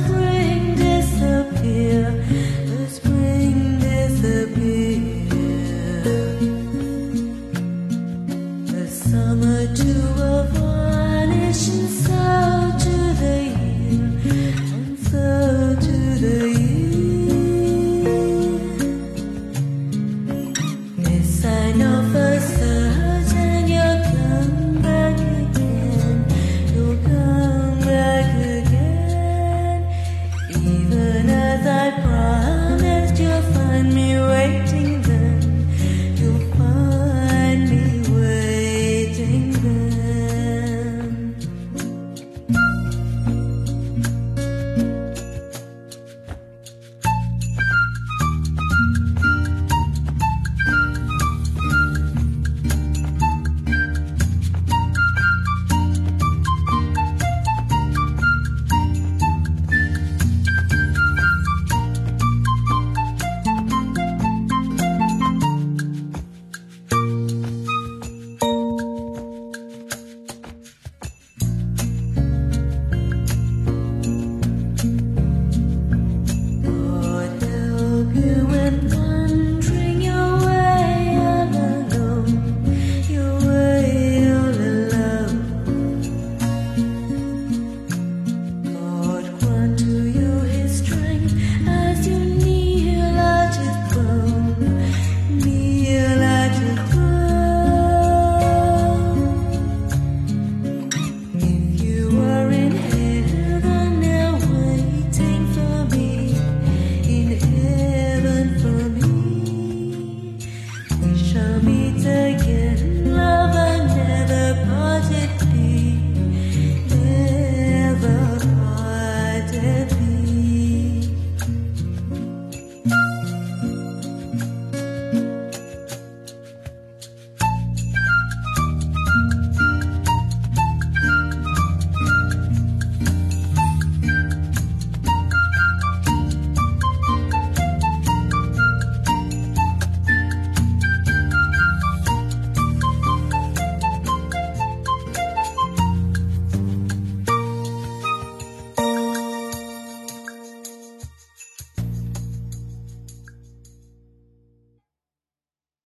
was.